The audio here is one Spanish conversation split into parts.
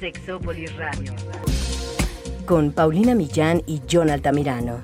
Sexópolis Radio. Con Paulina Millán y John Altamirano.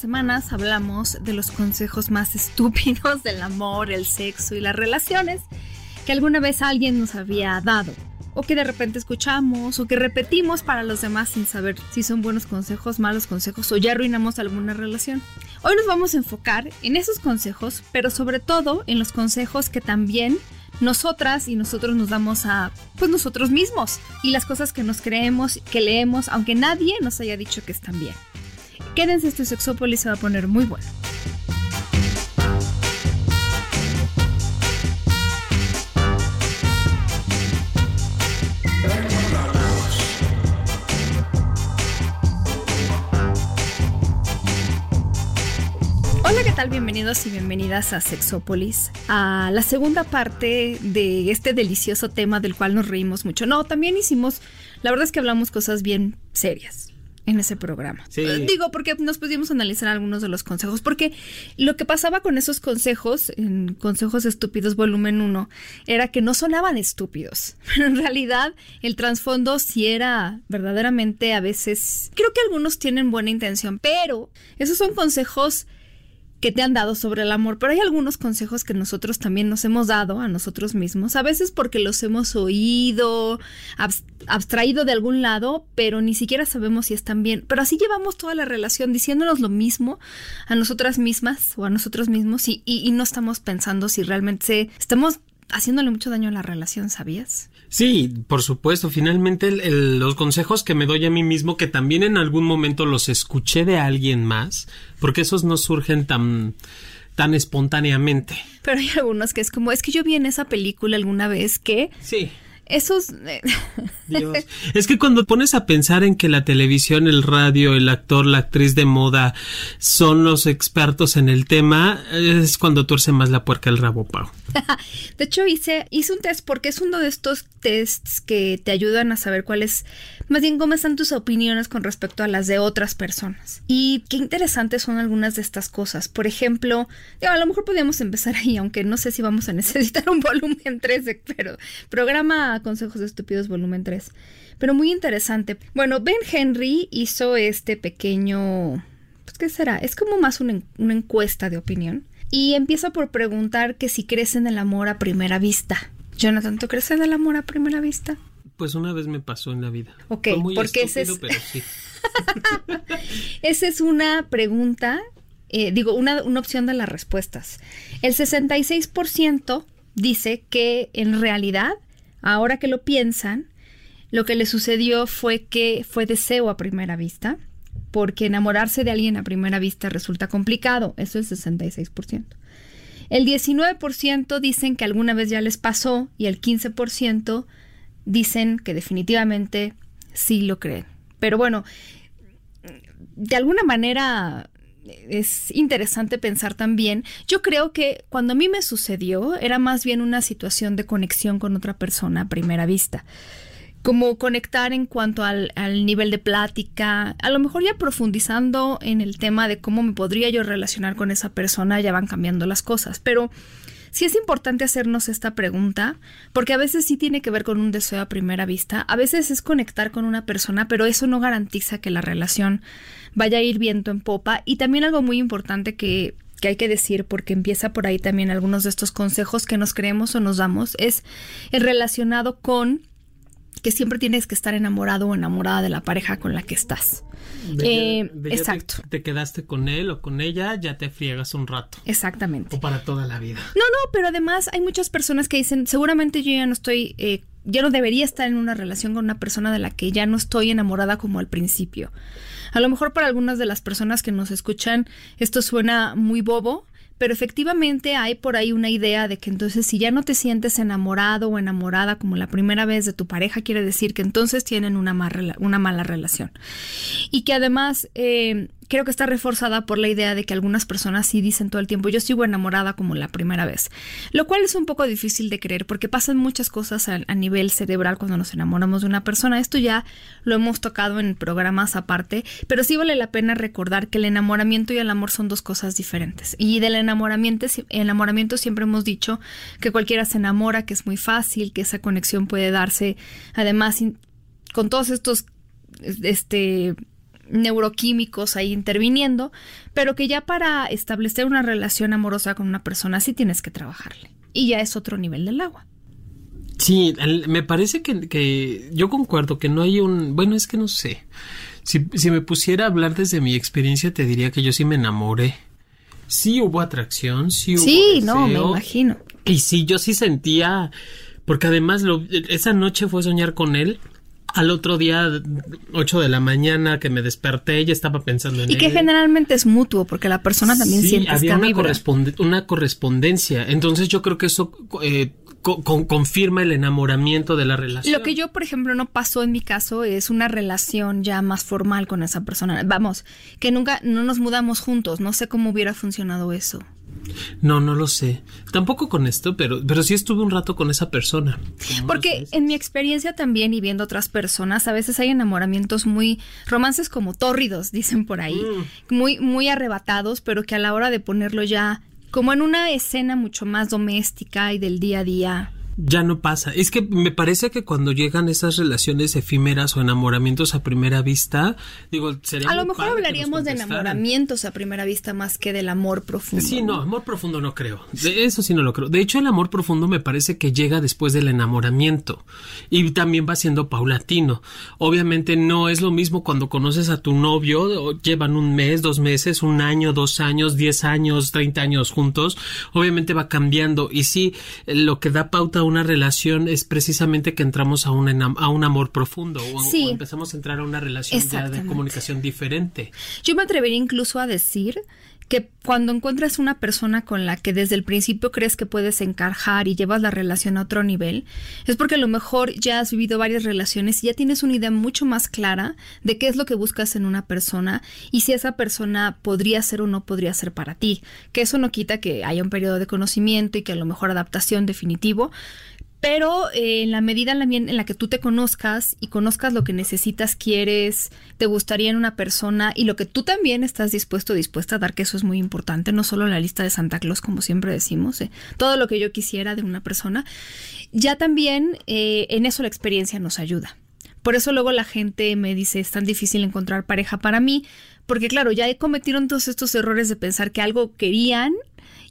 Semanas hablamos de los consejos más estúpidos del amor, el sexo y las relaciones que alguna vez alguien nos había dado, o que de repente escuchamos, o que repetimos para los demás sin saber si son buenos consejos, malos consejos, o ya arruinamos alguna relación. Hoy nos vamos a enfocar en esos consejos, pero sobre todo en los consejos que también nosotras y nosotros nos damos a pues nosotros mismos y las cosas que nos creemos, que leemos, aunque nadie nos haya dicho que están bien. Quédense, este Sexópolis se va a poner muy bueno. Bienvenidos y bienvenidas a Sexópolis, a la segunda parte de este delicioso tema del cual nos reímos mucho. No, también hicimos, la verdad es que hablamos cosas bien serias en ese programa. Sí. Digo, porque nos pudimos analizar algunos de los consejos, porque lo que pasaba con esos consejos, en Consejos Estúpidos Volumen 1, era que no sonaban estúpidos, pero en realidad el trasfondo sí era verdaderamente a veces, creo que algunos tienen buena intención, pero esos son consejos que te han dado sobre el amor, pero hay algunos consejos que nosotros también nos hemos dado a nosotros mismos, a veces porque los hemos oído, abs- abstraído de algún lado, pero ni siquiera sabemos si están bien, pero así llevamos toda la relación diciéndonos lo mismo a nosotras mismas o a nosotros mismos y, y- no estamos pensando si realmente estamos haciéndole mucho daño a la relación, ¿sabías? Sí, por supuesto. Finalmente, el- el- los consejos que me doy a mí mismo, que también en algún momento los escuché de alguien más, porque esos no surgen tan, tan espontáneamente. Pero hay algunos que es como, es que yo vi en esa película alguna vez que Sí. Esos... eh, Dios. Es que cuando pones a pensar en que la televisión, el radio, el actor, la actriz de moda son los expertos en el tema, es cuando tuerce más la puerca el rabo, Pau. De hecho, hice, hice un test porque es uno de estos tests que te ayudan a saber cuáles, más bien cómo están tus opiniones con respecto a las de otras personas. Y qué interesantes son algunas de estas cosas. Por ejemplo, digo, a lo mejor podríamos empezar ahí, aunque no sé si vamos a necesitar un volumen 3, de- pero programa Consejos Estúpidos volumen 3. Pero muy interesante. Bueno, Ben Henry hizo este pequeño... Pues, ¿qué será? Es como más una, en- una encuesta de opinión. Y empieza por preguntar que si crees en el amor a primera vista. Jonathan, ¿tú crees en el amor a primera vista? Pues una vez me pasó en la vida. Ok, Fue muy porque ese es- pero sí. Esa es una pregunta, eh, digo, una, una opción de las respuestas. El 66% dice que en realidad, ahora que lo piensan, lo que le sucedió fue que fue deseo a primera vista, porque enamorarse de alguien a primera vista resulta complicado, eso es 66%. El 19% dicen que alguna vez ya les pasó y el 15% dicen que definitivamente sí lo creen. Pero bueno, de alguna manera es interesante pensar también. Yo creo que cuando a mí me sucedió era más bien una situación de conexión con otra persona a primera vista. Como conectar en cuanto al, al nivel de plática, a lo mejor ya profundizando en el tema de cómo me podría yo relacionar con esa persona, ya van cambiando las cosas. Pero sí es importante hacernos esta pregunta, porque a veces sí tiene que ver con un deseo a primera vista, a veces es conectar con una persona, pero eso no garantiza que la relación vaya a ir viento en popa. Y también algo muy importante que, que hay que decir, porque empieza por ahí también algunos de estos consejos que nos creemos o nos damos, es el relacionado con que siempre tienes que estar enamorado o enamorada de la pareja con la que estás. De Eh, de te- exacto. Te, quedaste con él o con ella, ya te friegas un rato. Exactamente. O para toda la vida. No, no, pero además hay muchas personas que dicen, seguramente yo ya no estoy, eh, ya no debería estar en una relación con una persona de la que ya no estoy enamorada como al principio. A lo mejor para algunas de las personas que nos escuchan esto suena muy bobo, pero efectivamente hay por ahí una idea de que entonces si ya no te sientes enamorado o enamorada como la primera vez de tu pareja, quiere decir que entonces tienen una, una mala relación. Y que además eh, creo que está reforzada por la idea de que algunas personas sí dicen todo el tiempo, yo sigo enamorada como la primera vez, lo cual es un poco difícil de creer porque pasan muchas cosas a, nivel cerebral cuando nos enamoramos de una persona. Esto ya lo hemos tocado en programas aparte, pero sí vale la pena recordar que el enamoramiento y el amor son dos cosas diferentes. Y del enamoramiento, enamoramiento siempre hemos dicho que cualquiera se enamora, que es muy fácil, que esa conexión puede darse además con todos estos este neuroquímicos ahí interviniendo, pero que ya para establecer una relación amorosa con una persona sí tienes que trabajarle. Y ya es otro nivel del agua. Sí, me parece que, que, yo concuerdo que no hay un... Bueno, es que no sé. Si, si me pusiera a hablar desde mi experiencia, te diría que yo sí me enamoré. Sí hubo atracción, sí hubo... Sí, no, me imagino. Y sí, yo sí sentía... Porque además lo, esa noche fue soñar con él al otro día, 8 de la mañana que me desperté, ya estaba pensando en Y que generalmente es mutuo, porque la persona también siente había una, una, correspondencia. Entonces yo creo que eso eh, confirma el enamoramiento de la relación. Lo que yo, por ejemplo, no pasó en mi caso es una relación ya más formal con esa persona. Vamos, que nunca, no nos mudamos juntos. No sé cómo hubiera funcionado eso. No, no lo sé. Tampoco con esto, pero, pero sí estuve un rato con esa persona. Porque en mi experiencia también y viendo otras personas, a veces hay enamoramientos muy romances como tórridos, dicen por ahí, mm. muy muy arrebatados, pero que a la hora de ponerlo ya como en una escena mucho más doméstica y del día a día, ya no pasa. Es que me parece que cuando llegan esas relaciones efímeras o enamoramientos a primera vista, digo, sería A lo mejor hablaríamos de enamoramientos a primera vista más que del amor profundo. Sí, no, amor profundo no creo. De eso sí no lo creo. De hecho, el amor profundo me parece que llega después del enamoramiento y también va siendo paulatino. Obviamente no es lo mismo cuando conoces a tu novio, llevan un mes, dos meses, un año, dos años, diez años, treinta años juntos. Obviamente va cambiando y sí, lo que da pauta a una relación es precisamente que entramos a un, a un amor profundo o, empezamos a entrar a una relación de comunicación diferente. Yo me atrevería incluso a decir que cuando encuentras una persona con la que desde el principio crees que puedes encajar y llevas la relación a otro nivel, es porque a lo mejor ya has vivido varias relaciones y ya tienes una idea mucho más clara de qué es lo que buscas en una persona y si esa persona podría ser o no podría ser para ti. Que eso no quita que haya un periodo de conocimiento y que a lo mejor adaptación definitivo, pero eh, en la medida en la, que tú te conozcas y conozcas lo que necesitas, quieres, te gustaría en una persona y lo que tú también estás dispuesto, dispuesta a dar, que eso es muy importante, no solo la lista de Santa Claus, como siempre decimos, eh, todo lo que yo quisiera de una persona, ya también eh, en eso la experiencia nos ayuda. Por eso luego la gente me dice, es tan difícil encontrar pareja para mí, porque claro, ya cometieron todos estos errores de pensar que algo querían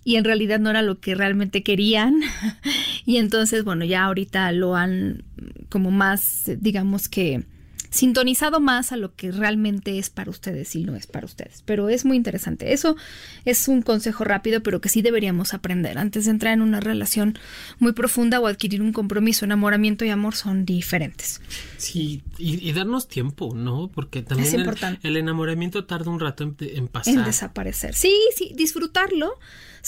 y en realidad no era lo que realmente querían. y entonces, bueno, ya ahorita lo han como más, digamos que sintonizado más a lo que realmente es para ustedes y no es para ustedes. Pero es muy interesante. Eso es un consejo rápido, pero que sí deberíamos aprender. Antes de entrar en una relación muy profunda o adquirir un compromiso, enamoramiento y amor son diferentes. Sí, y, darnos tiempo, ¿no? Porque también El, enamoramiento tarda un rato en, pasar. En desaparecer. Sí, sí, disfrutarlo,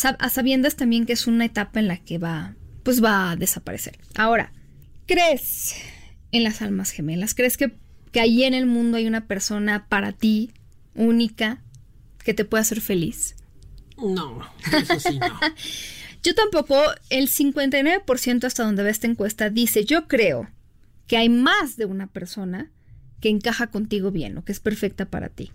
a sabiendas también que es una etapa en la que va, pues va a desaparecer. Ahora, ¿crees en las almas gemelas? ¿Crees que que ahí en el mundo hay una persona para ti, única, que te pueda hacer feliz. No, eso sí no. yo tampoco, el 59% hasta donde ve esta encuesta dice, yo creo que hay más de una persona que encaja contigo bien o que es perfecta para ti.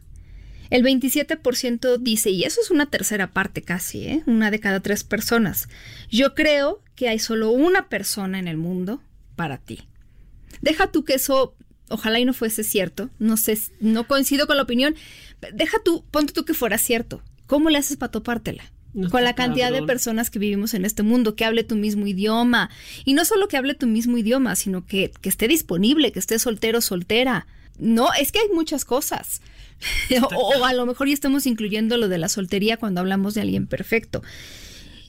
El 27% dice, y eso es una tercera parte casi, ¿eh? una de cada tres personas, yo creo que hay solo una persona en el mundo para ti. Deja tú que eso ojalá y no fuese cierto, no sé, no coincido con la opinión, deja tú, ponte tú que fuera cierto, ¿cómo le haces para topártela? con la cantidad de personas que vivimos en este mundo, que hable tu mismo idioma. Y no solo que hable tu mismo idioma, sino que, que esté disponible, que esté soltero, soltera. No, es que hay muchas cosas. o, a lo mejor ya estamos incluyendo lo de la soltería cuando hablamos de alguien perfecto.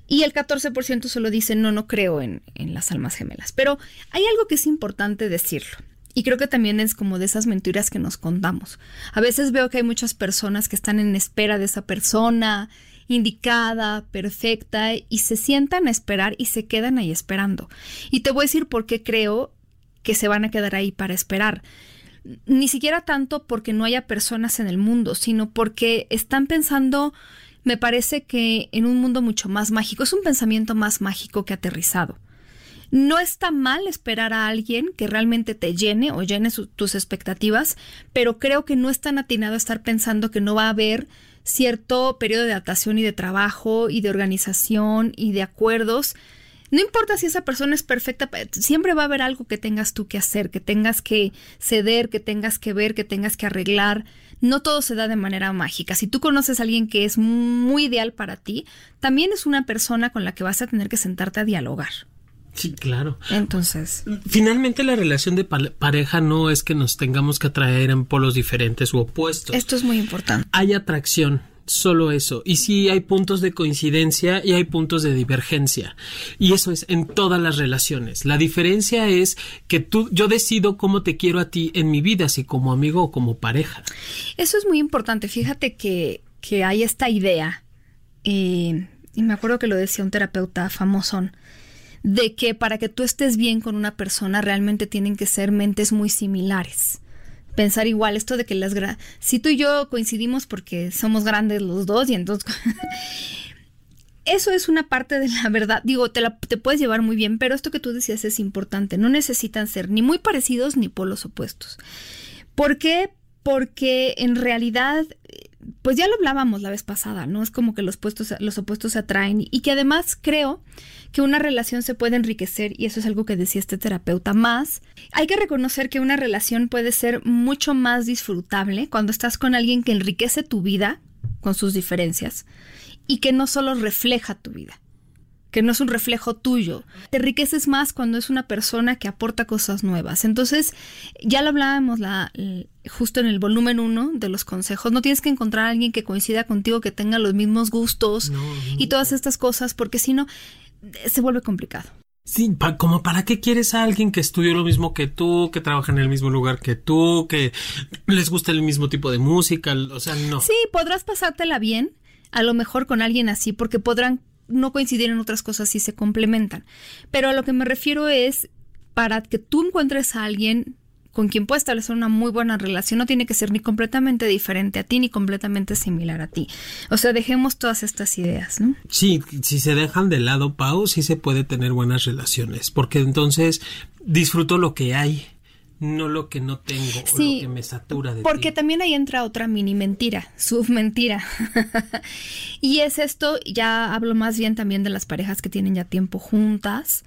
Y el 14% solo dice, no, no creo en, en las almas gemelas. Pero hay algo que es importante decirlo. Y creo que también es como de esas mentiras que nos contamos. A veces veo que hay muchas personas que están en espera de esa persona indicada, perfecta, y se sientan a esperar y se quedan ahí esperando. Y te voy a decir por qué creo que se van a quedar ahí para esperar. Ni siquiera tanto porque no haya personas en el mundo, sino porque están pensando, me parece que en un mundo mucho más mágico, es un pensamiento más mágico que aterrizado. No está mal esperar a alguien que realmente te llene o llene tus expectativas, pero creo que no es tan atinado estar pensando que no va a haber cierto periodo de adaptación y de trabajo y de organización y de acuerdos. No importa si esa persona es perfecta, siempre va a haber algo que tengas tú que hacer, que tengas que ceder, que tengas que ver, que tengas que arreglar. No todo se da de manera mágica. Si tú conoces a alguien que es muy ideal para ti, también es una persona con la que vas a tener que sentarte a dialogar. Sí, claro. Entonces. Finalmente la relación de pareja no es que nos tengamos que atraer en polos diferentes u opuestos. Esto es muy importante. Hay atracción, solo eso. Y sí hay puntos de coincidencia y hay puntos de divergencia. Y eso es en todas las relaciones. La diferencia es que tú, yo decido cómo te quiero a ti en mi vida, si como amigo o como pareja. Eso es muy importante. Fíjate que, que hay esta idea, eh, y me acuerdo que lo decía un terapeuta famosón, de que para que tú estés bien con una persona realmente tienen que ser mentes muy similares. Pensar igual, esto de que las... Si tú y yo coincidimos porque somos grandes los dos y entonces... Eso es una parte de la verdad. Digo, te, la, te puedes llevar muy bien, pero esto que tú decías es importante. No necesitan ser ni muy parecidos ni polos opuestos. ¿Por qué? Porque en realidad pues ya lo hablábamos la vez pasada, ¿no? Es como que los, los opuestos se atraen y que además creo que una relación se puede enriquecer y eso es algo que decía este terapeuta más. Hay que reconocer que una relación puede ser mucho más disfrutable cuando estás con alguien que enriquece tu vida con sus diferencias y que no solo refleja tu vida que no es un reflejo tuyo. Te enriqueces más cuando es una persona que aporta cosas nuevas. Entonces, ya lo hablábamos la, justo en el volumen 1 de los consejos. No tienes que encontrar a alguien que coincida contigo, que tenga los mismos gustos y todas estas cosas, porque si no, se vuelve complicado. Sí, como para qué quieres a alguien que estudió lo mismo que tú, que trabaja en el mismo lugar que tú, que les gusta el mismo tipo de música, o sea, no. Sí, podrás pasártela bien, a lo mejor con alguien así, porque podrán no coincidir en otras cosas y se complementan. Pero a lo que me refiero es, para que tú encuentres a alguien con quien puedes establecer una muy buena relación, no tiene que ser ni completamente diferente a ti ni completamente similar a ti. O sea, dejemos todas estas ideas, ¿no? Sí, si se dejan de lado, Pau, sí se puede tener buenas relaciones, porque entonces disfruto lo que hay no lo que no tengo o lo que me satura de porque también ahí entra otra mini mentira, submentira. y es esto, ya hablo más bien también de las parejas que tienen ya tiempo juntas,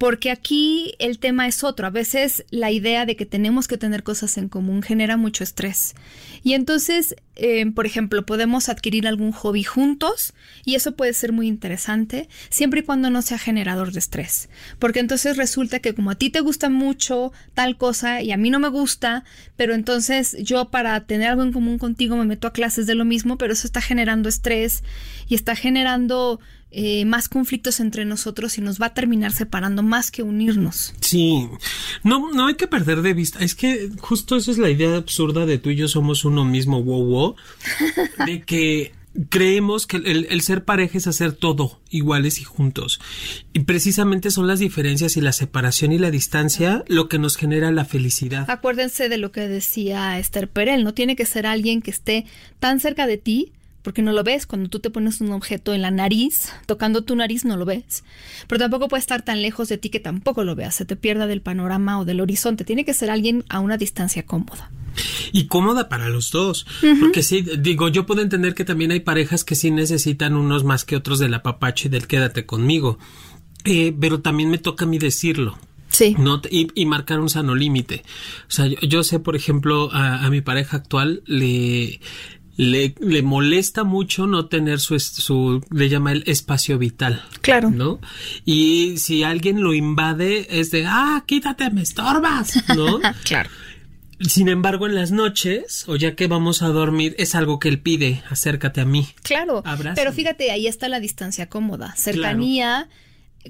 porque aquí el tema es otro. A veces la idea de que tenemos que tener cosas en común genera mucho estrés. Y entonces, eh, por ejemplo, podemos adquirir algún hobby juntos y eso puede ser muy interesante siempre y cuando no sea generador de estrés. Porque entonces resulta que como a ti te gusta mucho tal cosa y a mí no me gusta, pero entonces yo para tener algo en común contigo me meto a clases de lo mismo, pero eso está generando estrés y está generando eh, más conflictos entre nosotros y nos va a terminar separando más que unirnos. Sí, no, no hay que perder de vista. Es que justo esa es la idea absurda de tú y yo somos uno mismo, wow, wow, de que creemos que el, ser pareja es hacer todo iguales y juntos. Y precisamente son las diferencias y la separación y la distancia lo que nos genera la felicidad. Acuérdense de lo que decía Esther Perel, no tiene que ser alguien que esté tan cerca de ti porque no lo ves. Cuando tú te pones un objeto en la nariz, tocando tu nariz, no lo ves. Pero tampoco puede estar tan lejos de ti que tampoco lo veas, se te pierda del panorama o del horizonte. Tiene que ser alguien a una distancia cómoda. Y cómoda para los dos. Porque sí, digo, yo puedo entender que también hay parejas que sí necesitan unos más que otros del apapacho y del quédate conmigo. Eh, pero también me toca a mí decirlo. Sí. No, y, marcar un sano límite. O sea, yo, sé, por ejemplo, a, a mi pareja actual le, le, le molesta mucho no tener su, su, le llama el espacio vital. Claro. ¿No? Y si alguien lo invade, es de, ah, quítate, me estorbas, ¿no? claro. Sin embargo, en las noches, o ya que vamos a dormir, es algo que él pide, acércate a mí. Claro. Pero fíjate, ahí está la distancia cómoda, cercanía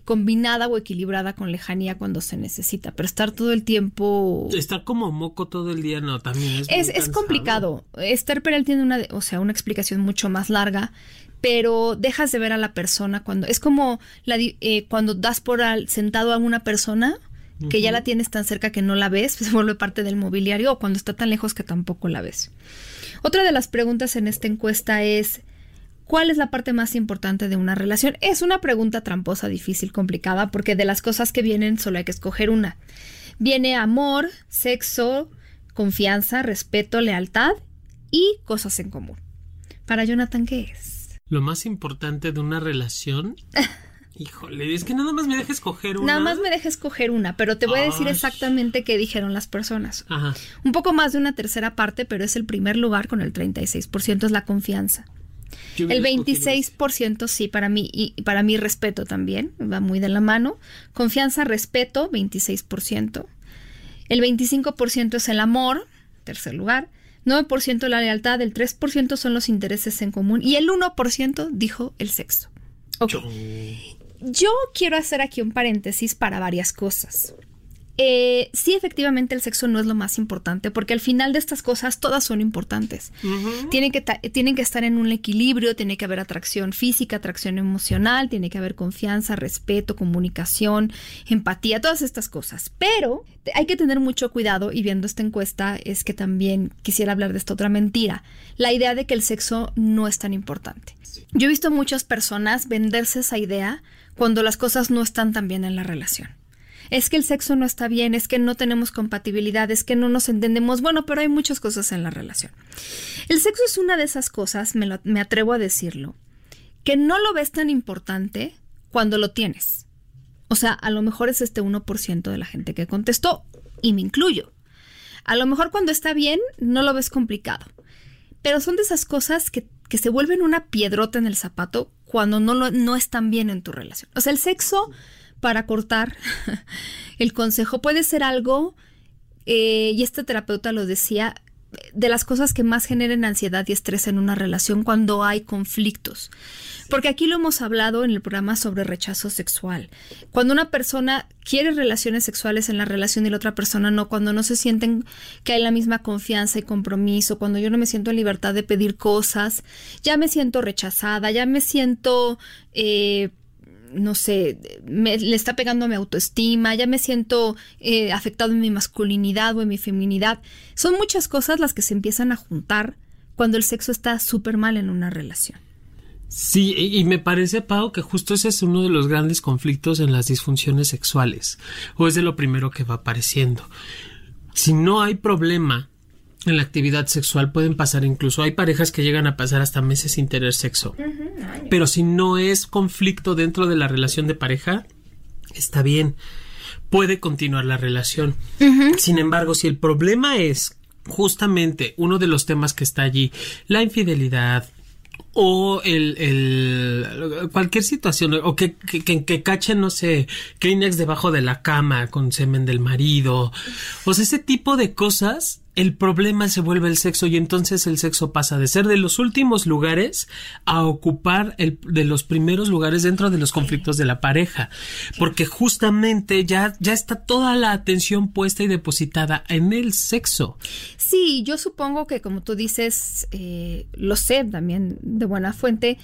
combinada o equilibrada con lejanía cuando se necesita, pero estar todo el tiempo... Estar como moco todo el día, no, también es... Es, es complicado. Esther Perel tiene una, o sea, una explicación mucho más larga, pero dejas de ver a la persona cuando es como la, eh, cuando das por al, sentado a una persona que ya la tienes tan cerca que no la ves, se vuelve parte del mobiliario o cuando está tan lejos que tampoco la ves. Otra de las preguntas en esta encuesta es ¿Cuál es la parte más importante de una relación? Es una pregunta tramposa, difícil, complicada, porque de las cosas que vienen solo hay que escoger una. Viene amor, sexo, confianza, respeto, lealtad y cosas en común. Para Jonathan, ¿qué es? Lo más importante de una relación Híjole, es que nada más me deja escoger una. Nada más me deja escoger una, pero te voy a decir exactamente qué dijeron las personas. Ajá. Un poco más de una tercera parte, pero es el primer lugar con el 36%, es la confianza. El 26% sí, para mí, y para mí respeto también, va muy de la mano. Confianza, respeto, 26%. El 25% es el amor, tercer lugar. 9% la lealtad, el 3% son los intereses en común y el 1% dijo el sexo. Yo quiero hacer aquí un paréntesis para varias cosas. Eh, sí, efectivamente el sexo no es lo más importante, porque al final de estas cosas todas son importantes. tienen, que tienen que estar en un equilibrio, tiene que haber atracción física, atracción emocional, tiene que haber confianza, respeto, comunicación, empatía, todas estas cosas. Pero hay que tener mucho cuidado y viendo esta encuesta es que también quisiera hablar de esta otra mentira, la idea de que el sexo no es tan importante. Yo he visto muchas personas venderse esa idea cuando las cosas no están tan bien en la relación. Es que el sexo no está bien, es que no tenemos compatibilidad, es que no nos entendemos. Bueno, pero hay muchas cosas en la relación. El sexo es una de esas cosas, me, me atrevo a decirlo, que no lo ves tan importante cuando lo tienes. O sea, a lo mejor es este 1% de la gente que contestó, y me incluyo. A lo mejor cuando está bien, no lo ves complicado. Pero son de esas cosas que, se vuelven una piedrota en el zapato cuando no, lo, no están bien en tu relación. O sea, el sexo, para cortar el consejo, puede ser algo, eh, y este terapeuta lo decía, de las cosas que más generen ansiedad y estrés en una relación cuando hay conflictos. Porque aquí lo hemos hablado en el programa sobre rechazo sexual. Cuando una persona quiere relaciones sexuales en la relación y la otra persona no, cuando no se sienten que hay la misma confianza y compromiso, cuando yo no me siento en libertad de pedir cosas, ya me siento rechazada, ya me siento... Eh, no sé, me, le está pegando a mi autoestima, ya me siento eh, afectado en mi masculinidad o en mi feminidad. Son muchas cosas las que se empiezan a juntar cuando el sexo está súper mal en una relación. Sí, y me parece, Pau, que justo ese es uno de los grandes conflictos en las disfunciones sexuales, o es de lo primero que va apareciendo. Si no hay problema en la actividad sexual pueden pasar incluso hay parejas que llegan a pasar hasta meses sin tener sexo. Pero si no es conflicto dentro de la relación de pareja, está bien. Puede continuar la relación. Sin embargo, si el problema es justamente uno de los temas que está allí, la infidelidad, o el, el, cualquier situación o que, que, que, cachen no sé Kleenex debajo de la cama con semen del marido o sea ese tipo de cosas el problema se vuelve el sexo y entonces el sexo pasa de ser de los últimos lugares a ocupar el, de los primeros lugares dentro de los conflictos de la pareja, porque justamente ya, ya está toda la atención puesta y depositada en el sexo. Sí, yo supongo que como tú dices, eh, lo sé también de buena fuente,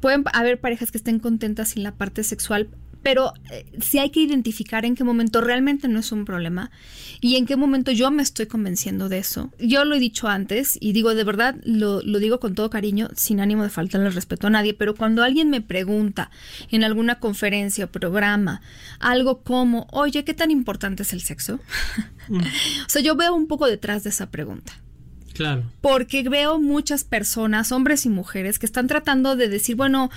pueden haber parejas que estén contentas sin la parte sexual, pero eh, sí hay que identificar en qué momento realmente no es un problema y en qué momento yo me estoy convenciendo de eso. Yo lo he dicho antes y digo de verdad, lo, lo digo con todo cariño, sin ánimo de faltarle respeto a nadie, pero cuando alguien me pregunta en alguna conferencia o programa algo como, oye, ¿qué tan importante es el sexo? Mm. o sea, yo veo un poco detrás de esa pregunta. Claro. Porque veo muchas personas, hombres y mujeres, que están tratando de decir, bueno,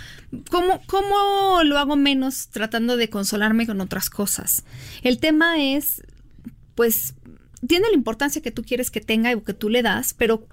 ¿cómo, ¿cómo lo hago menos tratando de consolarme con otras cosas? El tema es, pues, tiene la importancia que tú quieres que tenga y que tú le das, pero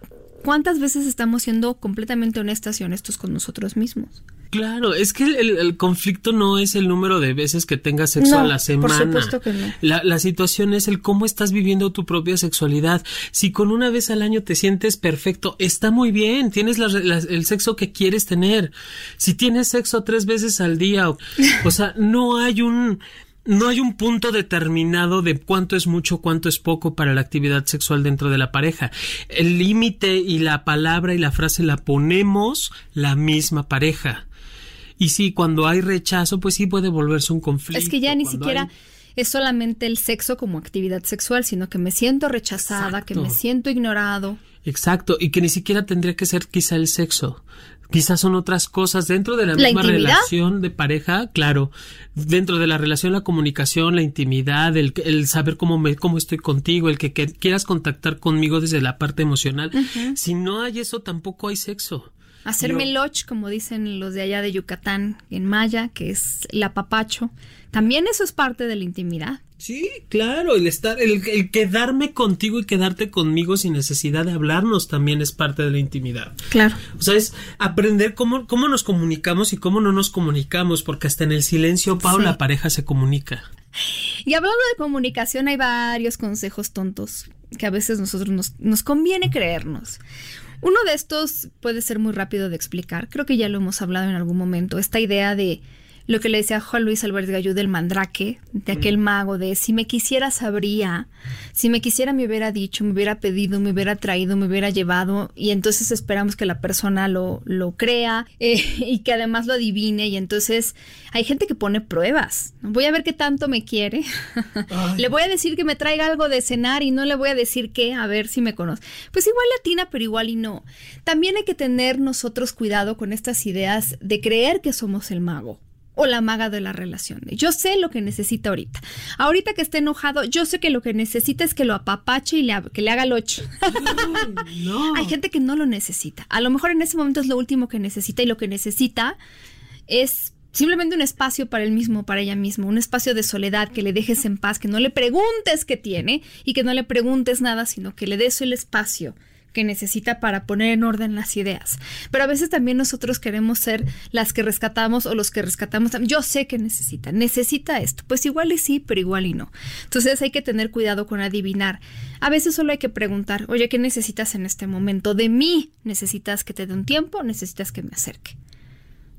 ¿cuántas veces estamos siendo completamente honestas y honestos con nosotros mismos? Claro, es que el, conflicto no es el número de veces que tengas sexo a la semana. Por supuesto que no. La, la, situación es el cómo estás viviendo tu propia sexualidad. Si con una vez al año te sientes perfecto, está muy bien, tienes el sexo que quieres tener. Si tienes sexo tres veces al día, o sea, no hay un no hay un punto determinado de cuánto es mucho, cuánto es poco para la actividad sexual dentro de la pareja. El límite y la palabra y la frase la ponemos la misma pareja. Y sí, cuando hay rechazo, pues sí puede volverse un conflicto. Es que ya ni siquiera es solamente el sexo como actividad sexual, sino que me siento rechazada, que me siento ignorado. Exacto, y que ni siquiera tendría que ser quizá el sexo. Quizás son otras cosas dentro de la, misma relación de pareja, claro. Dentro de la relación, la comunicación, la intimidad, el, saber cómo, me, cómo estoy contigo, el que, quieras contactar conmigo desde la parte emocional. Si no hay eso, tampoco hay sexo. Hacerme loch, como dicen los de allá de Yucatán, en maya, que es el apapacho. También eso es parte de la intimidad. Sí, claro, el estar, el, quedarme contigo y quedarte conmigo sin necesidad de hablarnos también es parte de la intimidad. Claro. O sea, es aprender cómo, cómo nos comunicamos y cómo no nos comunicamos, porque hasta en el silencio, Pau, la pareja se comunica. Y hablando de comunicación, hay varios consejos tontos que a veces nosotros nos, nos conviene creernos. Uno de estos puede ser muy rápido de explicar, creo que ya lo hemos hablado en algún momento, esta idea de lo que le decía Juan Luis Álvarez Gallú del mandrake, de aquel mago, de si me quisiera sabría, si me quisiera me hubiera dicho, me hubiera pedido, me hubiera traído, me hubiera llevado, y entonces esperamos que la persona lo, lo crea eh, y que además lo adivine, y entonces hay gente que pone pruebas. Voy a ver qué tanto me quiere. le voy a decir que me traiga algo de cenar y no le voy a decir qué, a ver si me conoce. Pues igual latina, pero igual y no. También hay que tener nosotros cuidado con estas ideas de creer que somos el mago o la maga de la relación. Yo sé lo que necesita ahorita. Ahorita que esté enojado, yo sé que lo que necesita es que lo apapache y le, que le haga el ocho. No. Hay gente que no lo necesita. A lo mejor en ese momento es lo último que necesita y lo que necesita es simplemente un espacio para él mismo, para ella misma, un espacio de soledad, que le dejes en paz, que no le preguntes qué tiene y que no le preguntes nada, sino que le des el espacio que necesita para poner en orden las ideas. Pero a veces también nosotros queremos ser las que rescatamos o los que rescatamos. Yo sé que necesita, necesita esto. Pues igual y sí, pero igual y no. Entonces hay que tener cuidado con adivinar. A veces solo hay que preguntar, oye, ¿qué necesitas en este momento? De mí, ¿necesitas que te dé un tiempo? ¿Necesitas que me acerque?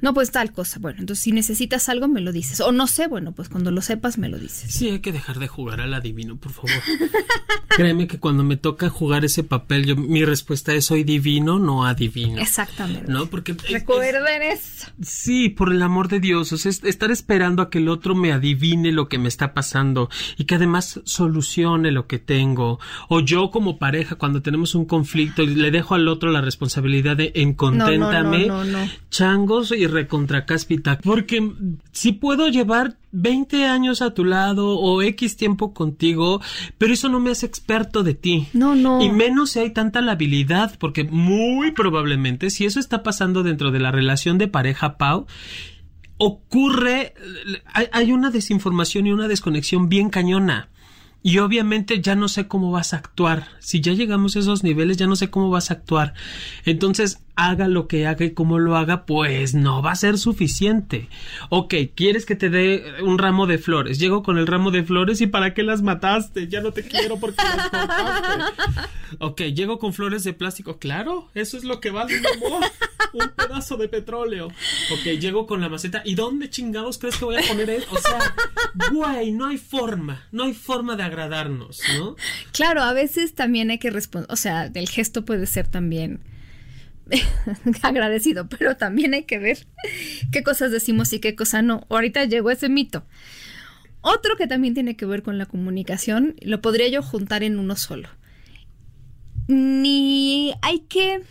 No, pues tal cosa. Bueno, entonces si necesitas algo, me lo dices. O no sé, bueno, pues cuando lo sepas, me lo dices. Sí, hay que dejar de jugar al adivino, por favor. Créeme que cuando me toca jugar ese papel, yo, mi respuesta es soy divino, no adivino. Exactamente. ¿No? Porque. Recuerden eso. Sí, por el amor de Dios. O sea, estar esperando a que el otro me adivine lo que me está pasando y que además solucione lo que tengo. O yo como pareja, cuando tenemos un conflicto y le dejo al otro la responsabilidad de enconténtame. No, no, no, changos y recontra cáspita. Porque si puedo llevar 20 años a tu lado o X tiempo contigo, pero eso no me hace experto de ti. No, no. Y menos si hay tanta labilidad, porque muy probablemente si eso está pasando dentro de la relación de pareja Pau, ocurre, hay, hay una desinformación y una desconexión bien cañona. Y obviamente ya no sé cómo vas a actuar. Si ya llegamos a esos niveles, ya no sé cómo vas a actuar. Entonces, haga lo que haga y como lo haga, pues no va a ser suficiente. Ok, quieres que te dé un ramo de flores. Llego con el ramo de flores y ¿para qué las mataste? Ya no te quiero porque las cortaste. Ok, llego con flores de plástico. Claro, eso es lo que vale mi amor. Un pedazo de petróleo. Ok, llego con la maceta. ¿Y dónde chingados crees que voy a poner eso? O sea, güey, no hay forma. No hay forma de agradarnos, ¿no? Claro, a veces también hay que responder. O sea, el gesto puede ser también agradecido, pero también hay que ver qué cosas decimos y qué cosas no. Ahorita llegó ese mito. Otro que también tiene que ver con la comunicación, lo podría yo juntar en uno solo. Ni hay que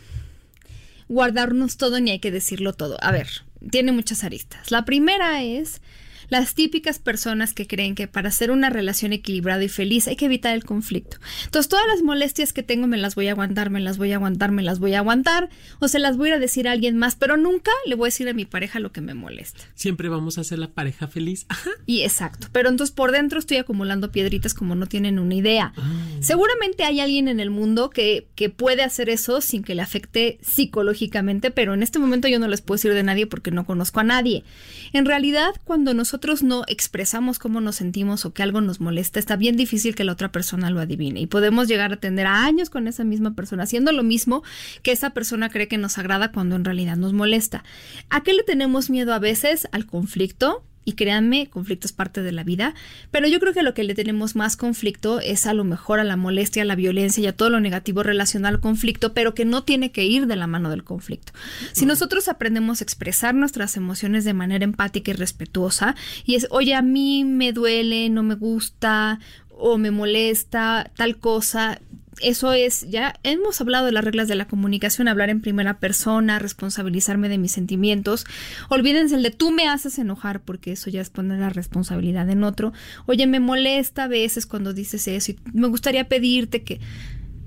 guardarnos todo ni hay que decirlo todo. A ver, tiene muchas aristas. La primera es las típicas personas que creen que para hacer una relación equilibrada y feliz hay que evitar el conflicto. Entonces, todas las molestias que tengo me las voy a aguantar, me las voy a aguantar, me las voy a aguantar, o se las voy a decir a alguien más, pero nunca le voy a decir a mi pareja lo que me molesta. Siempre vamos a hacer la pareja feliz. Y exacto. Pero entonces por dentro estoy acumulando piedritas como no tienen una idea. Ah. Seguramente hay alguien en el mundo que, que puede hacer eso sin que le afecte psicológicamente, pero en este momento yo no les puedo decir de nadie porque no conozco a nadie. En realidad, cuando nosotros no expresamos cómo nos sentimos o que algo nos molesta, está bien difícil que la otra persona lo adivine. Y podemos llegar a tener años con esa misma persona, haciendo lo mismo que esa persona cree que nos agrada cuando en realidad nos molesta. ¿A qué le tenemos miedo a veces? Al conflicto, y créanme, conflicto es parte de la vida, pero yo creo que lo que le tenemos más conflicto es a lo mejor a la molestia, a la violencia y a todo lo negativo relacionado al conflicto, pero que no tiene que ir de la mano del conflicto. Si nosotros aprendemos a expresar nuestras emociones de manera empática y respetuosa, y es, oye, a mí me duele, no me gusta, o me molesta tal cosa, eso es, ya hemos hablado de las reglas de la comunicación, hablar en primera persona, responsabilizarme de mis sentimientos. Olvídense el de tú me haces enojar, porque eso ya es poner la responsabilidad en otro. Oye, me molesta a veces cuando dices eso y me gustaría pedirte que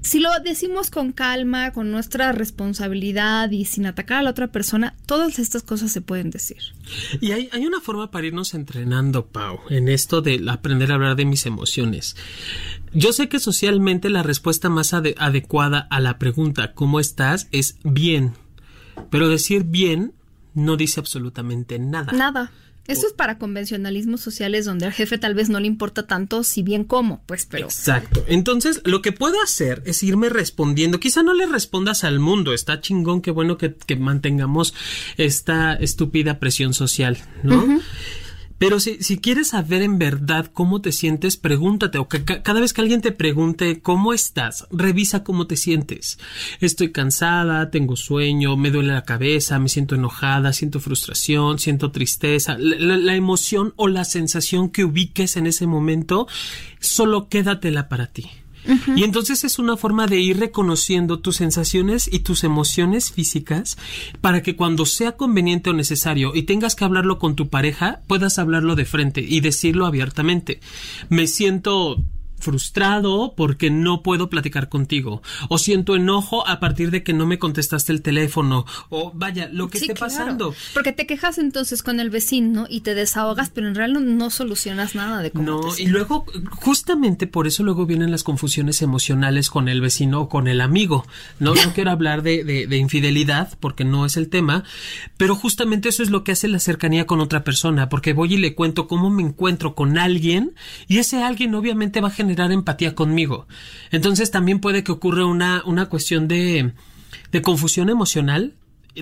si lo decimos con calma, con nuestra responsabilidad y sin atacar a la otra persona, todas estas cosas se pueden decir. Y hay, hay una forma para irnos entrenando, Pau, en esto de aprender a hablar de mis emociones. Yo sé que socialmente la respuesta más adecuada a la pregunta ¿cómo estás? es bien. Pero decir bien no dice absolutamente nada. Nada. Eso es para convencionalismos sociales donde al jefe tal vez no le importa tanto si bien cómo, pues, pero. Exacto. Entonces, lo que puedo hacer es irme respondiendo. Quizá no le respondas al mundo. Está chingón, qué bueno que, mantengamos esta estúpida presión social, ¿no? Pero si, si quieres saber en verdad cómo te sientes, pregúntate, o cada vez que alguien te pregunte cómo estás, revisa cómo te sientes. Estoy cansada, tengo sueño, me duele la cabeza, me siento enojada, siento frustración, siento tristeza. La, emoción o la sensación que ubiques en ese momento, solo quédatela para ti. Y entonces es una forma de ir reconociendo tus sensaciones y tus emociones físicas para que cuando sea conveniente o necesario y tengas que hablarlo con tu pareja, puedas hablarlo de frente y decirlo abiertamente. Me siento frustrado porque no puedo platicar contigo o siento enojo a partir de que no me contestaste el teléfono o vaya lo que esté pasando. Porque te quejas entonces con el vecino y te desahogas pero en realidad no, solucionas nada de cómo no y luego justamente por eso luego vienen las confusiones emocionales con el vecino o con el amigo. No no quiero hablar de, de infidelidad porque no es el tema pero justamente eso es lo que hace la cercanía con otra persona porque voy y le cuento cómo me encuentro con alguien y ese alguien obviamente va a generar generar empatía conmigo. Entonces también puede que ocurra una, una cuestión de, de confusión emocional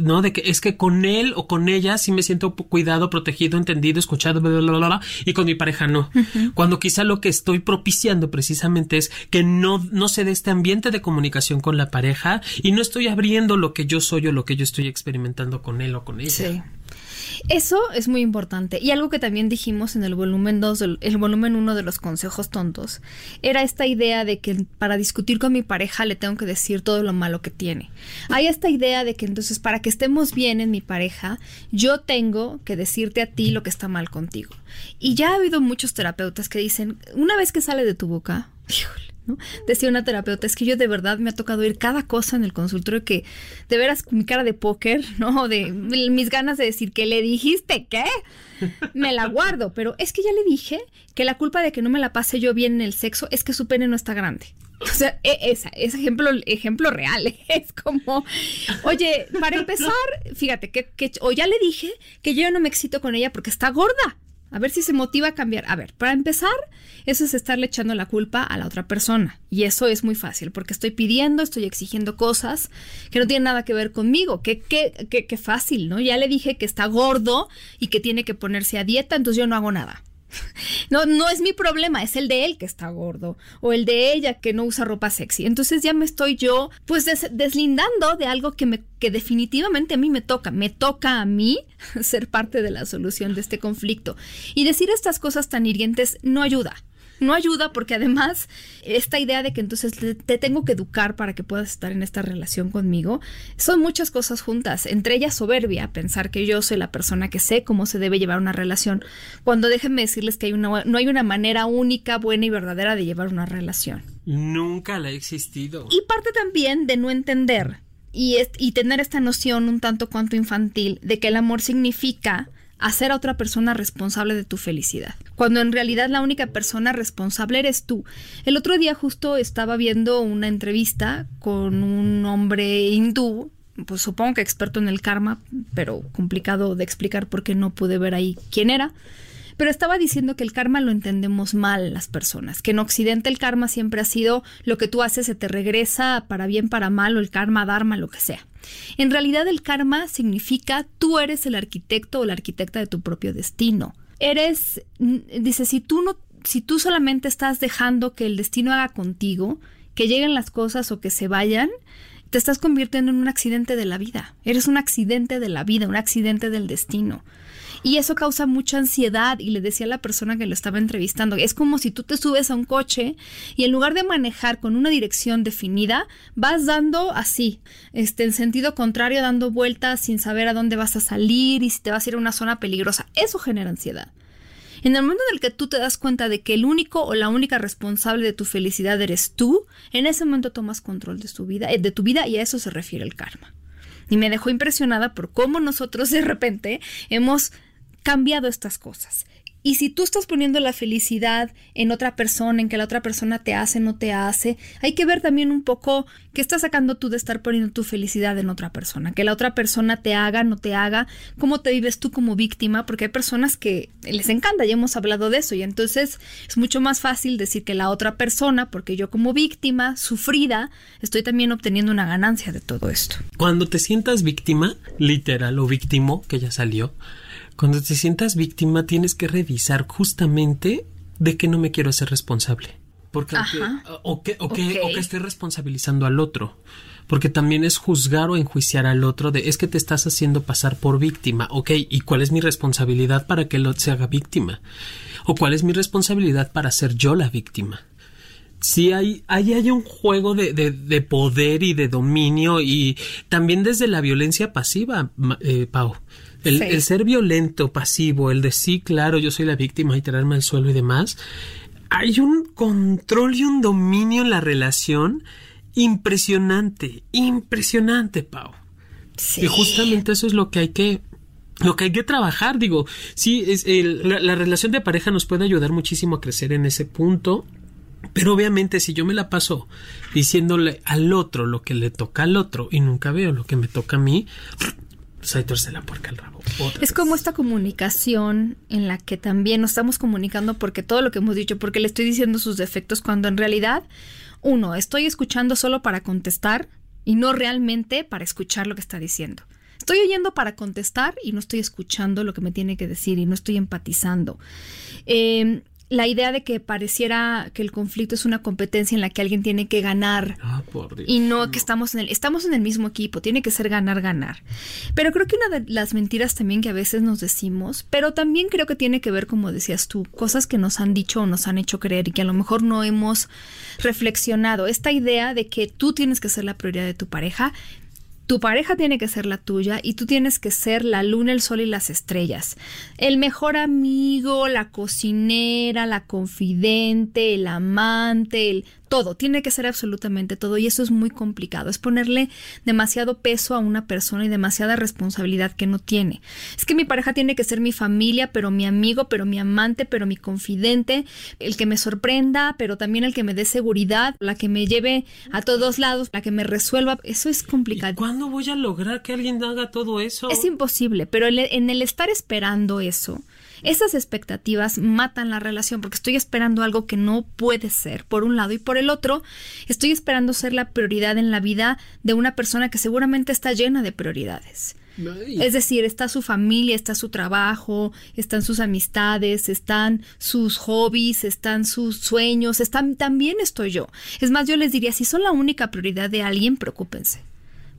¿no? De que es que con él o con ella sí me siento cuidado, protegido, entendido, escuchado, bla, bla, bla, y con mi pareja no. Cuando quizá lo que estoy propiciando precisamente es que no, no se dé este ambiente de comunicación con la pareja y no estoy abriendo lo que yo soy o lo que yo estoy experimentando con él o con ella. Sí. Eso es muy importante. Y algo que también dijimos en el volumen 2, el volumen 1 de los consejos tontos, era esta idea de que para discutir con mi pareja le tengo que decir todo lo malo que tiene. Hay esta idea de que entonces para que estemos bien en mi pareja, yo tengo que decirte a ti lo que está mal contigo. Y ya ha habido muchos terapeutas que dicen, una vez que sale de tu boca, Decía una terapeuta, es que yo de verdad me ha tocado oír cada cosa en el consultorio que de veras mi cara de póker, ¿no? De mis ganas de decir, ¿qué le dijiste? ¿Qué? Me la guardo, pero es que ya le dije que la culpa de que no me la pase yo bien en el sexo es que su pene no está grande. O sea, e, esa, es ejemplo, ejemplo real. Es como, oye, para empezar, fíjate que, que, o ya le dije que yo no me excito con ella porque está gorda. A ver si se motiva a cambiar. A ver, para empezar, eso es estarle echando la culpa a la otra persona. Y eso es muy fácil, porque estoy pidiendo, estoy exigiendo cosas que no tienen nada que ver conmigo. Qué, qué, qué, qué fácil, ¿no? Ya le dije que está gordo y que tiene que ponerse a dieta, entonces yo no hago nada. No, no es mi problema, es el de él que está gordo o el de ella que no usa ropa sexy. Entonces ya me estoy yo pues deslindando de algo que me que definitivamente a mí me toca, me toca a mí ser parte de la solución de este conflicto. Y decir estas cosas tan hirientes no ayuda no ayuda porque además esta idea de que entonces te, tengo que educar para que puedas estar en esta relación conmigo, son muchas cosas juntas, entre ellas soberbia, pensar que yo soy la persona que sé cómo se debe llevar una relación, cuando déjenme decirles que hay una, no hay una manera única, buena y verdadera de llevar una relación. Nunca la ha existido. Y parte también de no entender y, y tener esta noción un tanto cuanto infantil de que el amor significa hacer a otra persona responsable de tu felicidad, cuando en realidad la única persona responsable eres tú. El otro día justo estaba viendo una entrevista con un hombre hindú, pues supongo que experto en el karma, pero complicado de explicar porque no pude ver ahí quién era. Pero estaba diciendo que el karma lo entendemos mal las personas, que en Occidente el karma siempre ha sido lo que tú haces se te regresa para bien, para mal, o el karma, dharma, lo que sea. En realidad el karma significa tú eres el arquitecto o la arquitecta de tu propio destino. eres, dice, si tú no, si tú solamente estás dejando que el destino haga contigo, que lleguen las cosas o que se vayan, te estás convirtiendo en un accidente de la vida. Eres un accidente de la vida, un accidente del destino. Y eso causa mucha ansiedad. Y le decía a la persona que lo estaba entrevistando, es como si tú te subes a un coche y en lugar de manejar con una dirección definida, vas dando así, este, en sentido contrario, dando vueltas sin saber a dónde vas a salir y si te vas a ir a una zona peligrosa. Eso genera ansiedad. En el momento en el que tú te das cuenta de que el único o la única responsable de tu felicidad eres tú, en ese momento tomas control de tu vida, eh, de tu vida y a eso se refiere el karma. Y me dejó impresionada por cómo nosotros de repente hemos cambiado estas cosas. Y si tú estás poniendo la felicidad en otra persona, en que la otra persona te hace, no te hace, hay que ver también un poco qué estás sacando tú de estar poniendo tu felicidad en otra persona, que la otra persona te haga, no te haga, cómo te vives tú como víctima, porque hay personas que les encanta, ya hemos hablado de eso, y entonces es mucho más fácil decir que la otra persona, porque yo como víctima, sufrida, estoy también obteniendo una ganancia de todo esto. Cuando te sientas víctima, literal o víctimo, que ya salió, cuando te sientas víctima tienes que revisar justamente de qué no me quiero hacer responsable. Porque o, que, o, que, o que estoy responsabilizando al otro. Porque también es juzgar o enjuiciar al otro de es que te estás haciendo pasar por víctima. Ok, ¿y cuál es mi responsabilidad para que él se haga víctima? ¿O cuál es mi responsabilidad para ser yo la víctima? Sí, hay, hay, hay un juego de, de, de, poder y de dominio y también desde la violencia pasiva, eh, Pau. El, ser violento, pasivo, el de sí, claro, yo soy la víctima y tirarme al suelo y demás, hay un control y un dominio en la relación impresionante, impresionante, Pau. Y justamente eso es lo que hay que lo que hay que trabajar, digo, sí, es la, la, relación de pareja nos puede ayudar muchísimo a crecer en ese punto, pero obviamente si yo me la paso diciéndole al otro lo que le toca al otro y nunca veo lo que me toca a mí, pues la puerca al rabo. es como esta comunicación en la que también nos estamos comunicando porque todo lo que hemos dicho, porque le estoy diciendo sus defectos cuando en realidad, uno, estoy escuchando solo para contestar y no realmente para escuchar lo que está diciendo. Estoy oyendo para contestar y no estoy escuchando lo que me tiene que decir y no estoy empatizando. Eh, la idea de que pareciera que el conflicto es una competencia en la que alguien tiene que ganar ah, y no que estamos en el estamos en el mismo equipo, tiene que ser ganar ganar. Pero creo que una de las mentiras también que a veces nos decimos, pero también creo que tiene que ver como decías tú, cosas que nos han dicho o nos han hecho creer y que a lo mejor no hemos reflexionado. Esta idea de que tú tienes que ser la prioridad de tu pareja tu pareja tiene que ser la tuya y tú tienes que ser la luna, el sol y las estrellas. El mejor amigo, la cocinera, la confidente, el amante, el todo, tiene que ser absolutamente todo y eso es muy complicado, es ponerle demasiado peso a una persona y demasiada responsabilidad que no tiene. Es que mi pareja tiene que ser mi familia, pero mi amigo, pero mi amante, pero mi confidente, el que me sorprenda, pero también el que me dé seguridad, la que me lleve a todos lados, la que me resuelva, eso es complicado. ¿Cuándo voy a lograr que alguien haga todo eso? Es imposible, pero en el estar esperando eso, esas expectativas matan la relación porque estoy esperando algo que no puede ser, por un lado, y por el otro, estoy esperando ser la prioridad en la vida de una persona que seguramente está llena de prioridades. Es decir, está su familia, está su trabajo, están sus amistades, están sus hobbies, están sus sueños, están, también estoy yo. Es más, yo les diría, si son la única prioridad de alguien, preocúpense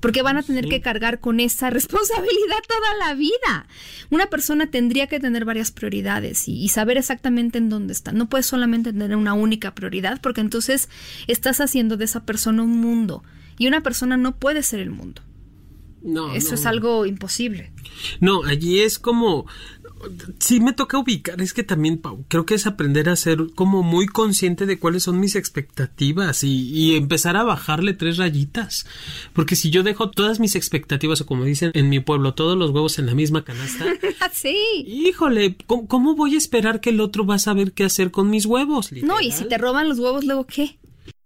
porque van a tener que cargar con esa responsabilidad toda la vida. Una persona tendría que tener varias prioridades y, saber exactamente en dónde está. No puedes solamente tener una única prioridad porque entonces estás haciendo de esa persona un mundo y una persona no puede ser el mundo. No, Eso es algo imposible. No, allí es como sí me toca ubicar, es que también, creo que es aprender a ser como muy consciente de cuáles son mis expectativas y, empezar a bajarle tres rayitas. Porque si yo dejo todas mis expectativas, o como dicen en mi pueblo, todos los huevos en la misma canasta. sí. Híjole, ¿cómo, voy a esperar que el otro va a saber qué hacer con mis huevos? No, y si te roban los huevos, luego qué?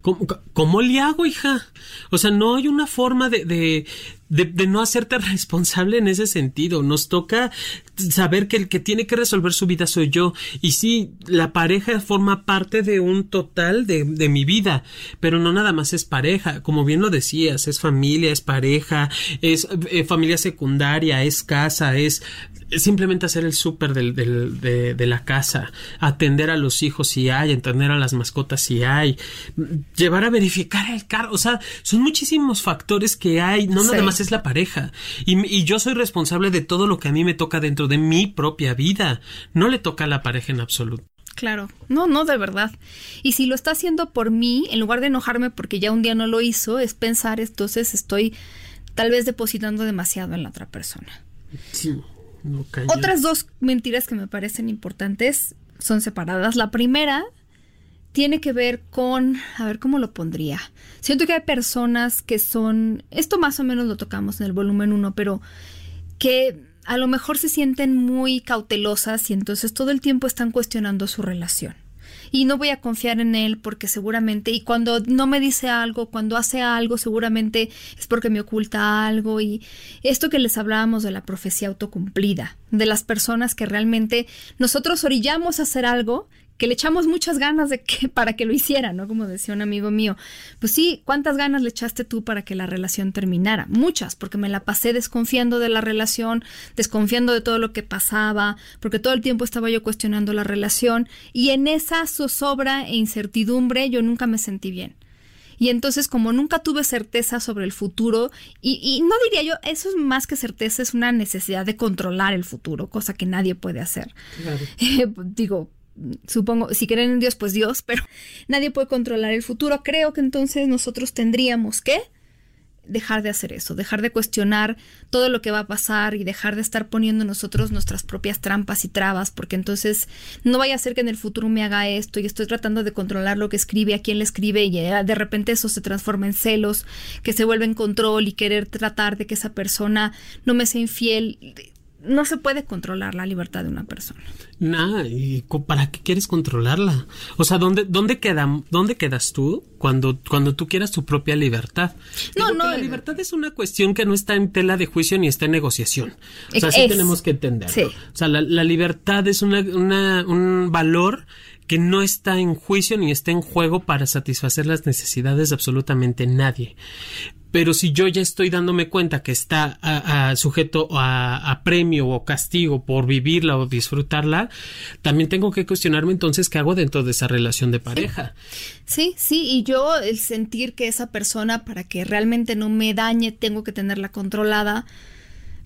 ¿Cómo, ¿Cómo, le hago, hija? O sea, no hay una forma de, de, de, no hacerte responsable en ese sentido. Nos toca saber que el que tiene que resolver su vida soy yo. Y sí, la pareja forma parte de un total de, de mi vida, pero no nada más es pareja. Como bien lo decías, es familia, es pareja, es eh, familia secundaria, es casa, es simplemente hacer el súper del, del, de, de, la casa, atender a los hijos si hay, atender a las mascotas si hay, llevar a verificar el carro, o sea, son muchísimos factores que hay, no sí. nada más es la pareja. Y, y, yo soy responsable de todo lo que a mí me toca dentro de mi propia vida, no le toca a la pareja en absoluto. Claro, no, no, de verdad. Y si lo está haciendo por mí, en lugar de enojarme porque ya un día no lo hizo, es pensar, entonces estoy tal vez depositando demasiado en la otra persona. Sí. No Otras dos mentiras que me parecen importantes son separadas. La primera tiene que ver con, a ver cómo lo pondría. Siento que hay personas que son, esto más o menos lo tocamos en el volumen 1, pero que a lo mejor se sienten muy cautelosas y entonces todo el tiempo están cuestionando su relación y no voy a confiar en él porque seguramente, y cuando no me dice algo, cuando hace algo, seguramente es porque me oculta algo y esto que les hablábamos de la profecía autocumplida, de las personas que realmente nosotros orillamos a hacer algo que le echamos muchas ganas de que para que lo hiciera, ¿no? Como decía un amigo mío. Pues sí, ¿cuántas ganas le echaste tú para que la relación terminara? Muchas, porque me la pasé desconfiando de la relación, desconfiando de todo lo que pasaba, porque todo el tiempo estaba yo cuestionando la relación y en esa zozobra e incertidumbre yo nunca me sentí bien. Y entonces, como nunca tuve certeza sobre el futuro, y, y, no diría yo, eso es más que certeza, es una necesidad de controlar el futuro, cosa que nadie puede hacer. Claro. Eh, digo, supongo, si creen en Dios, pues Dios, pero nadie puede controlar el futuro. Creo que entonces nosotros tendríamos que dejar de hacer eso, dejar de cuestionar todo lo que va a pasar y dejar de estar poniendo nosotros nuestras propias trampas y trabas, porque entonces no vaya a ser que en el futuro me haga esto y estoy tratando de controlar lo que escribe, a quién le escribe y de repente eso se transforma en celos, que se vuelve en control y querer tratar de que esa persona no me sea infiel no se puede controlar la libertad de una persona. Nada, ¿y para qué quieres controlarla? O sea, ¿dónde, dónde, queda, dónde quedas tú cuando, cuando tú quieras tu propia libertad? No, Digo no. La libertad es una cuestión que no está en tela de juicio ni está en negociación. O sea, sí tenemos que entenderlo. Sí. O sea, la, la libertad es una, una, un valor que no está en juicio ni está en juego para satisfacer las necesidades de absolutamente nadie. Pero si yo ya estoy dándome cuenta que está a, a sujeto a, a, premio o castigo por vivirla o disfrutarla, también tengo que cuestionarme entonces qué hago dentro de esa relación de pareja. Sí, sí, y yo el sentir que esa persona para que realmente no me dañe tengo que tenerla controlada.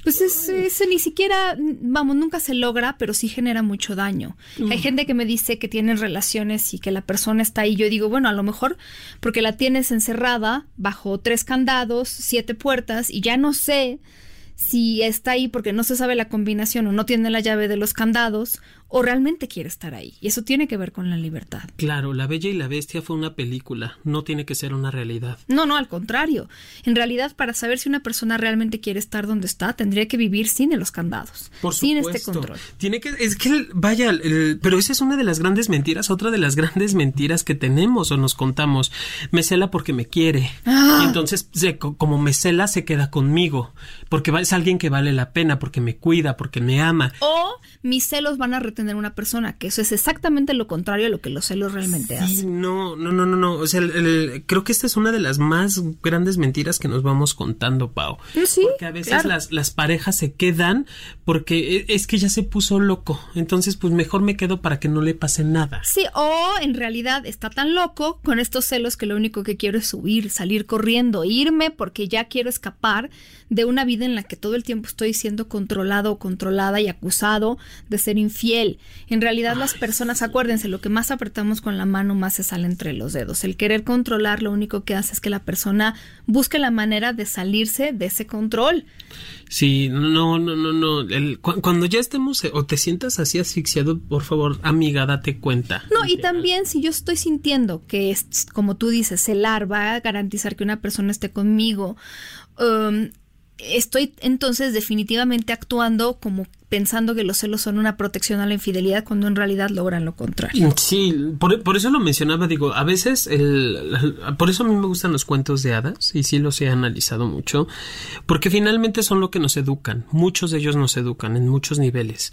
Pues ese, ese, ni siquiera, vamos, nunca se logra, pero sí genera mucho daño. Mm. Hay gente que me dice que tienen relaciones y que la persona está ahí. Yo digo, bueno, a lo mejor porque la tienes encerrada bajo tres candados, siete puertas y ya no sé si está ahí porque no se sabe la combinación o no tiene la llave de los candados o realmente quiere estar ahí. Y eso tiene que ver con la libertad. Claro, La Bella y la Bestia fue una película, no tiene que ser una realidad. No, no, al contrario. En realidad, para saber si una persona realmente quiere estar donde está, tendría que vivir sin los candados, Por sin supuesto. este control. Tiene que, es que, vaya, el, pero esa es una de las grandes mentiras, otra de las grandes mentiras que tenemos o nos contamos. Me cela porque me quiere. Ah. Y entonces, se, como me cela, se queda conmigo. Porque es alguien que vale la pena, porque me cuida, porque me ama. O mis celos van a retener una persona, que eso es exactamente lo contrario a lo que los celos realmente sí, hacen. No, no, no, no, no. O sea, el, el, creo que esta es una de las más grandes mentiras que nos vamos contando, Pau. Sí, porque a veces claro. las, las parejas se quedan porque es que ya se puso loco. Entonces, pues mejor me quedo para que no le pase nada. Sí, o en realidad está tan loco con estos celos que lo único que quiero es huir, salir corriendo, irme porque ya quiero escapar de una vida en la que todo el tiempo estoy siendo controlado o controlada y acusado de ser infiel. En realidad las personas, acuérdense, lo que más apretamos con la mano más se sale entre los dedos. El querer controlar lo único que hace es que la persona busque la manera de salirse de ese control. Sí, no, no, no, no. El, cu cuando ya estemos o te sientas así asfixiado, por favor, amiga, date cuenta. No, y también si yo estoy sintiendo que es, como tú dices, celar va a garantizar que una persona esté conmigo, um, estoy entonces definitivamente actuando como pensando que los celos son una protección a la infidelidad cuando en realidad logran lo contrario. Sí, por, por eso lo mencionaba, digo, a veces, el, por eso a mí me gustan los cuentos de hadas y sí los he analizado mucho, porque finalmente son lo que nos educan, muchos de ellos nos educan en muchos niveles.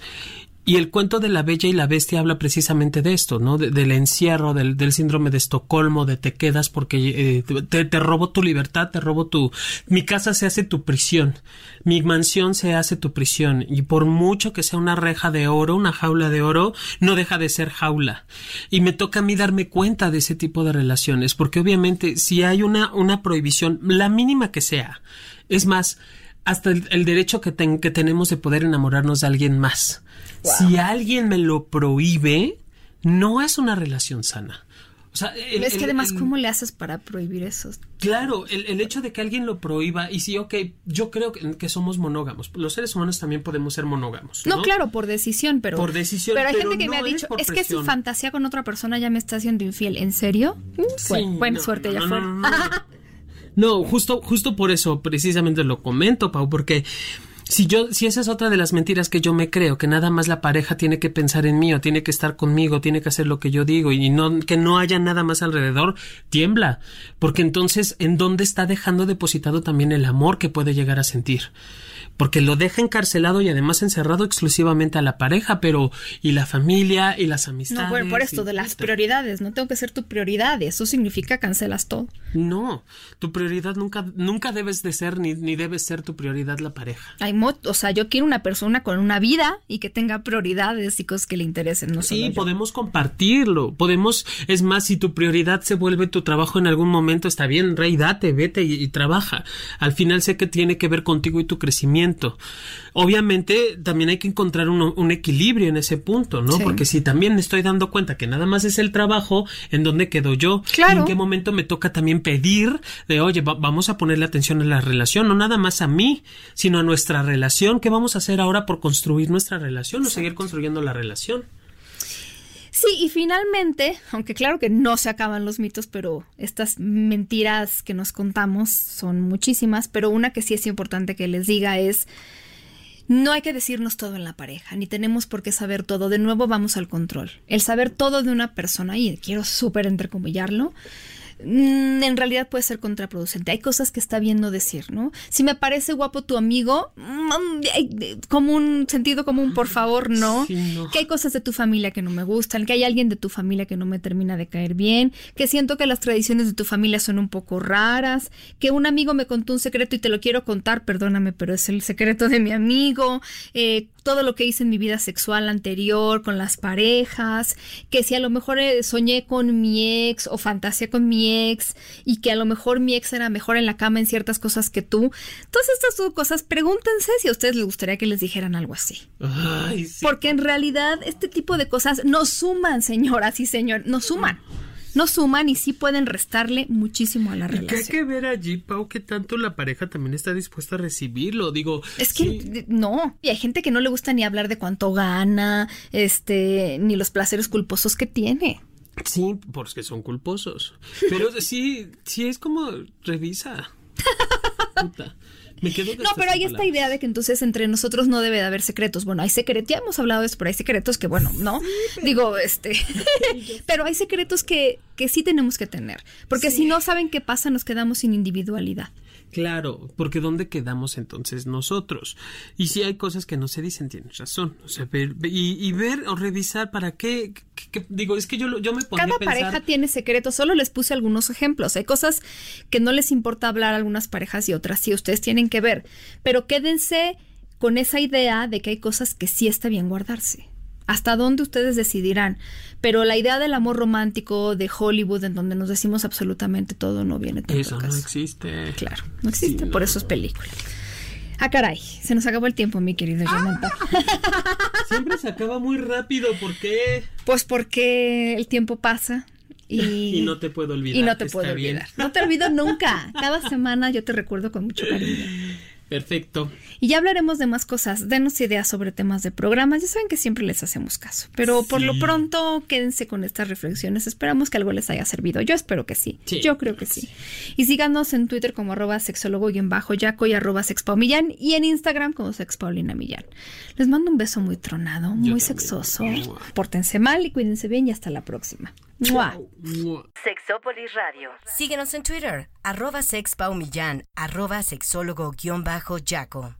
Y el cuento de la Bella y la Bestia habla precisamente de esto, ¿no? del encierro, del, del, síndrome de Estocolmo, de te quedas porque eh, te, robo tu libertad, te robo tu... Mi casa se hace tu prisión, mi mansión se hace tu prisión, y por mucho que sea una reja de oro, una jaula de oro, no deja de ser jaula. Y me toca a mí darme cuenta de ese tipo de relaciones, porque obviamente si hay una, una prohibición, la mínima que sea, es más, hasta el, el derecho que, ten, que tenemos de poder enamorarnos de alguien más Wow. Si alguien me lo prohíbe, no es una relación sana. O sea, el, es que además, el, ¿cómo le haces para prohibir eso? Claro, el, hecho de que alguien lo prohíba, y sí, ok, yo creo que, que, somos monógamos. Los seres humanos también podemos ser monógamos. No, no claro, por decisión, pero. Por decisión, pero hay pero gente que no me ha dicho, es, que si fantasía con otra persona ya me está haciendo infiel. ¿En serio? Sí, bueno, buena no, suerte, no, ya fue. No, no, justo, justo por eso, precisamente lo comento, Pau, porque si yo, si esa es otra de las mentiras que yo me creo, que nada más la pareja tiene que pensar en mí o tiene que estar conmigo, tiene que hacer lo que yo digo y no, que no haya nada más alrededor, tiembla. Porque entonces, ¿en dónde está dejando depositado también el amor que puede llegar a sentir? Porque lo deja encarcelado y además encerrado exclusivamente a la pareja, pero y la familia y las amistades. No, bueno, por esto de las prioridades, no tengo que ser tu prioridad, eso significa cancelas todo. No, tu prioridad nunca nunca debes de ser ni, ni debes ser tu prioridad la pareja. Hay mo o sea, yo quiero una persona con una vida y que tenga prioridades y cosas que le interesen, no Sí, podemos compartirlo, podemos, es más, si tu prioridad se vuelve tu trabajo en algún momento, está bien, rey, date, vete y, y trabaja. Al final sé que tiene que ver contigo y tu crecimiento. Obviamente también hay que encontrar un, un equilibrio en ese punto, ¿no? Sí. Porque si también me estoy dando cuenta que nada más es el trabajo, ¿en dónde quedo yo? Claro. ¿Y en qué momento me toca también pedir de, oye, va vamos a ponerle atención a la relación, no nada más a mí, sino a nuestra relación? ¿Qué vamos a hacer ahora por construir nuestra relación Exacto. o seguir construyendo la relación? Sí, y finalmente, aunque claro que no se acaban los mitos, pero estas mentiras que nos contamos son muchísimas, pero una que sí es importante que les diga es, no hay que decirnos todo en la pareja, ni tenemos por qué saber todo. De nuevo vamos al control. El saber todo de una persona, y quiero súper entrecomillarlo, en realidad puede ser contraproducente. Hay cosas que está bien no decir, ¿no? Si me parece guapo tu amigo, mm, como un sentido común, por favor, no. Sí, no. Que hay cosas de tu familia que no me gustan, que hay alguien de tu familia que no me termina de caer bien, que siento que las tradiciones de tu familia son un poco raras, que un amigo me contó un secreto y te lo quiero contar, perdóname, pero es el secreto de mi amigo, eh, todo lo que hice en mi vida sexual anterior, con las parejas, que si a lo mejor eh, soñé con mi ex o fantasía con mi ex y que a lo mejor mi ex era mejor en la cama en ciertas cosas que tú. Todas estas cosas, pregúntense si a ustedes les gustaría que les dijeran algo así. Ay, sí. Porque en realidad este tipo de cosas no suman, señoras y señor, no suman. No suman y sí pueden restarle muchísimo a la Y que hay relación. que ver allí, Pau, que tanto la pareja también está dispuesta a recibirlo. Digo, Es que sí, no, y hay gente que no le gusta ni hablar de cuánto gana, este, ni los placeres culposos que tiene. Sí, porque son culposos. Pero sí, sí es como revisa. Puta. Me quedo No, pero hay esta idea de que entonces entre nosotros no debe de haber secretos. Bueno, hay secretos, ya hemos hablado de eso, pero hay secretos que, bueno, no. Digo, este. pero hay secretos que, que sí tenemos que tener. Porque si no saben qué pasa, nos quedamos sin individualidad. Claro, porque ¿dónde quedamos entonces nosotros? Y si hay cosas que no se dicen, tienes razón. O sea, ver, y, y ver o revisar para qué, qué- qué- digo, es que yo, yo me ponía Cada a pensar... pareja tiene secretos, solo les puse algunos ejemplos. Hay cosas que no les importa hablar a algunas parejas y otras sí, ustedes tienen que ver. Pero quédense con esa idea de que hay cosas que sí está bien guardarse. Hasta dónde ustedes decidirán. Pero la idea del amor romántico de Hollywood, en donde nos decimos absolutamente todo, no viene tanto Eso no existe. Claro, no existe, Sí, por no. eso es película. Ah, caray, se nos acabó el tiempo, mi querido Jonathan. Siempre se acaba muy rápido, ¿por qué? Pues porque el tiempo pasa y, Y no te puedo olvidar. y no te puedo bien. olvidar. No te olvido nunca. Cada semana yo te recuerdo con mucho cariño. Perfecto. Y ya hablaremos de más cosas. Denos ideas sobre temas de programas. Ya saben que siempre les hacemos caso. Pero por lo pronto, quédense con estas reflexiones. Esperamos que algo les haya servido. Yo espero que sí. Sí. Yo creo que sí. Y síganos en Twitter como arroba sexólogo-yaco y arroba sexpaumillán. Y en Instagram como sexpaulina millán. Les mando un beso muy tronado, muy sexoso. Pórtense mal y cuídense bien y hasta la próxima. ¡Mua! Sexópolis Radio. Síguenos en Twitter, arroba sexpaumillán, arroba sexólogo-yaco.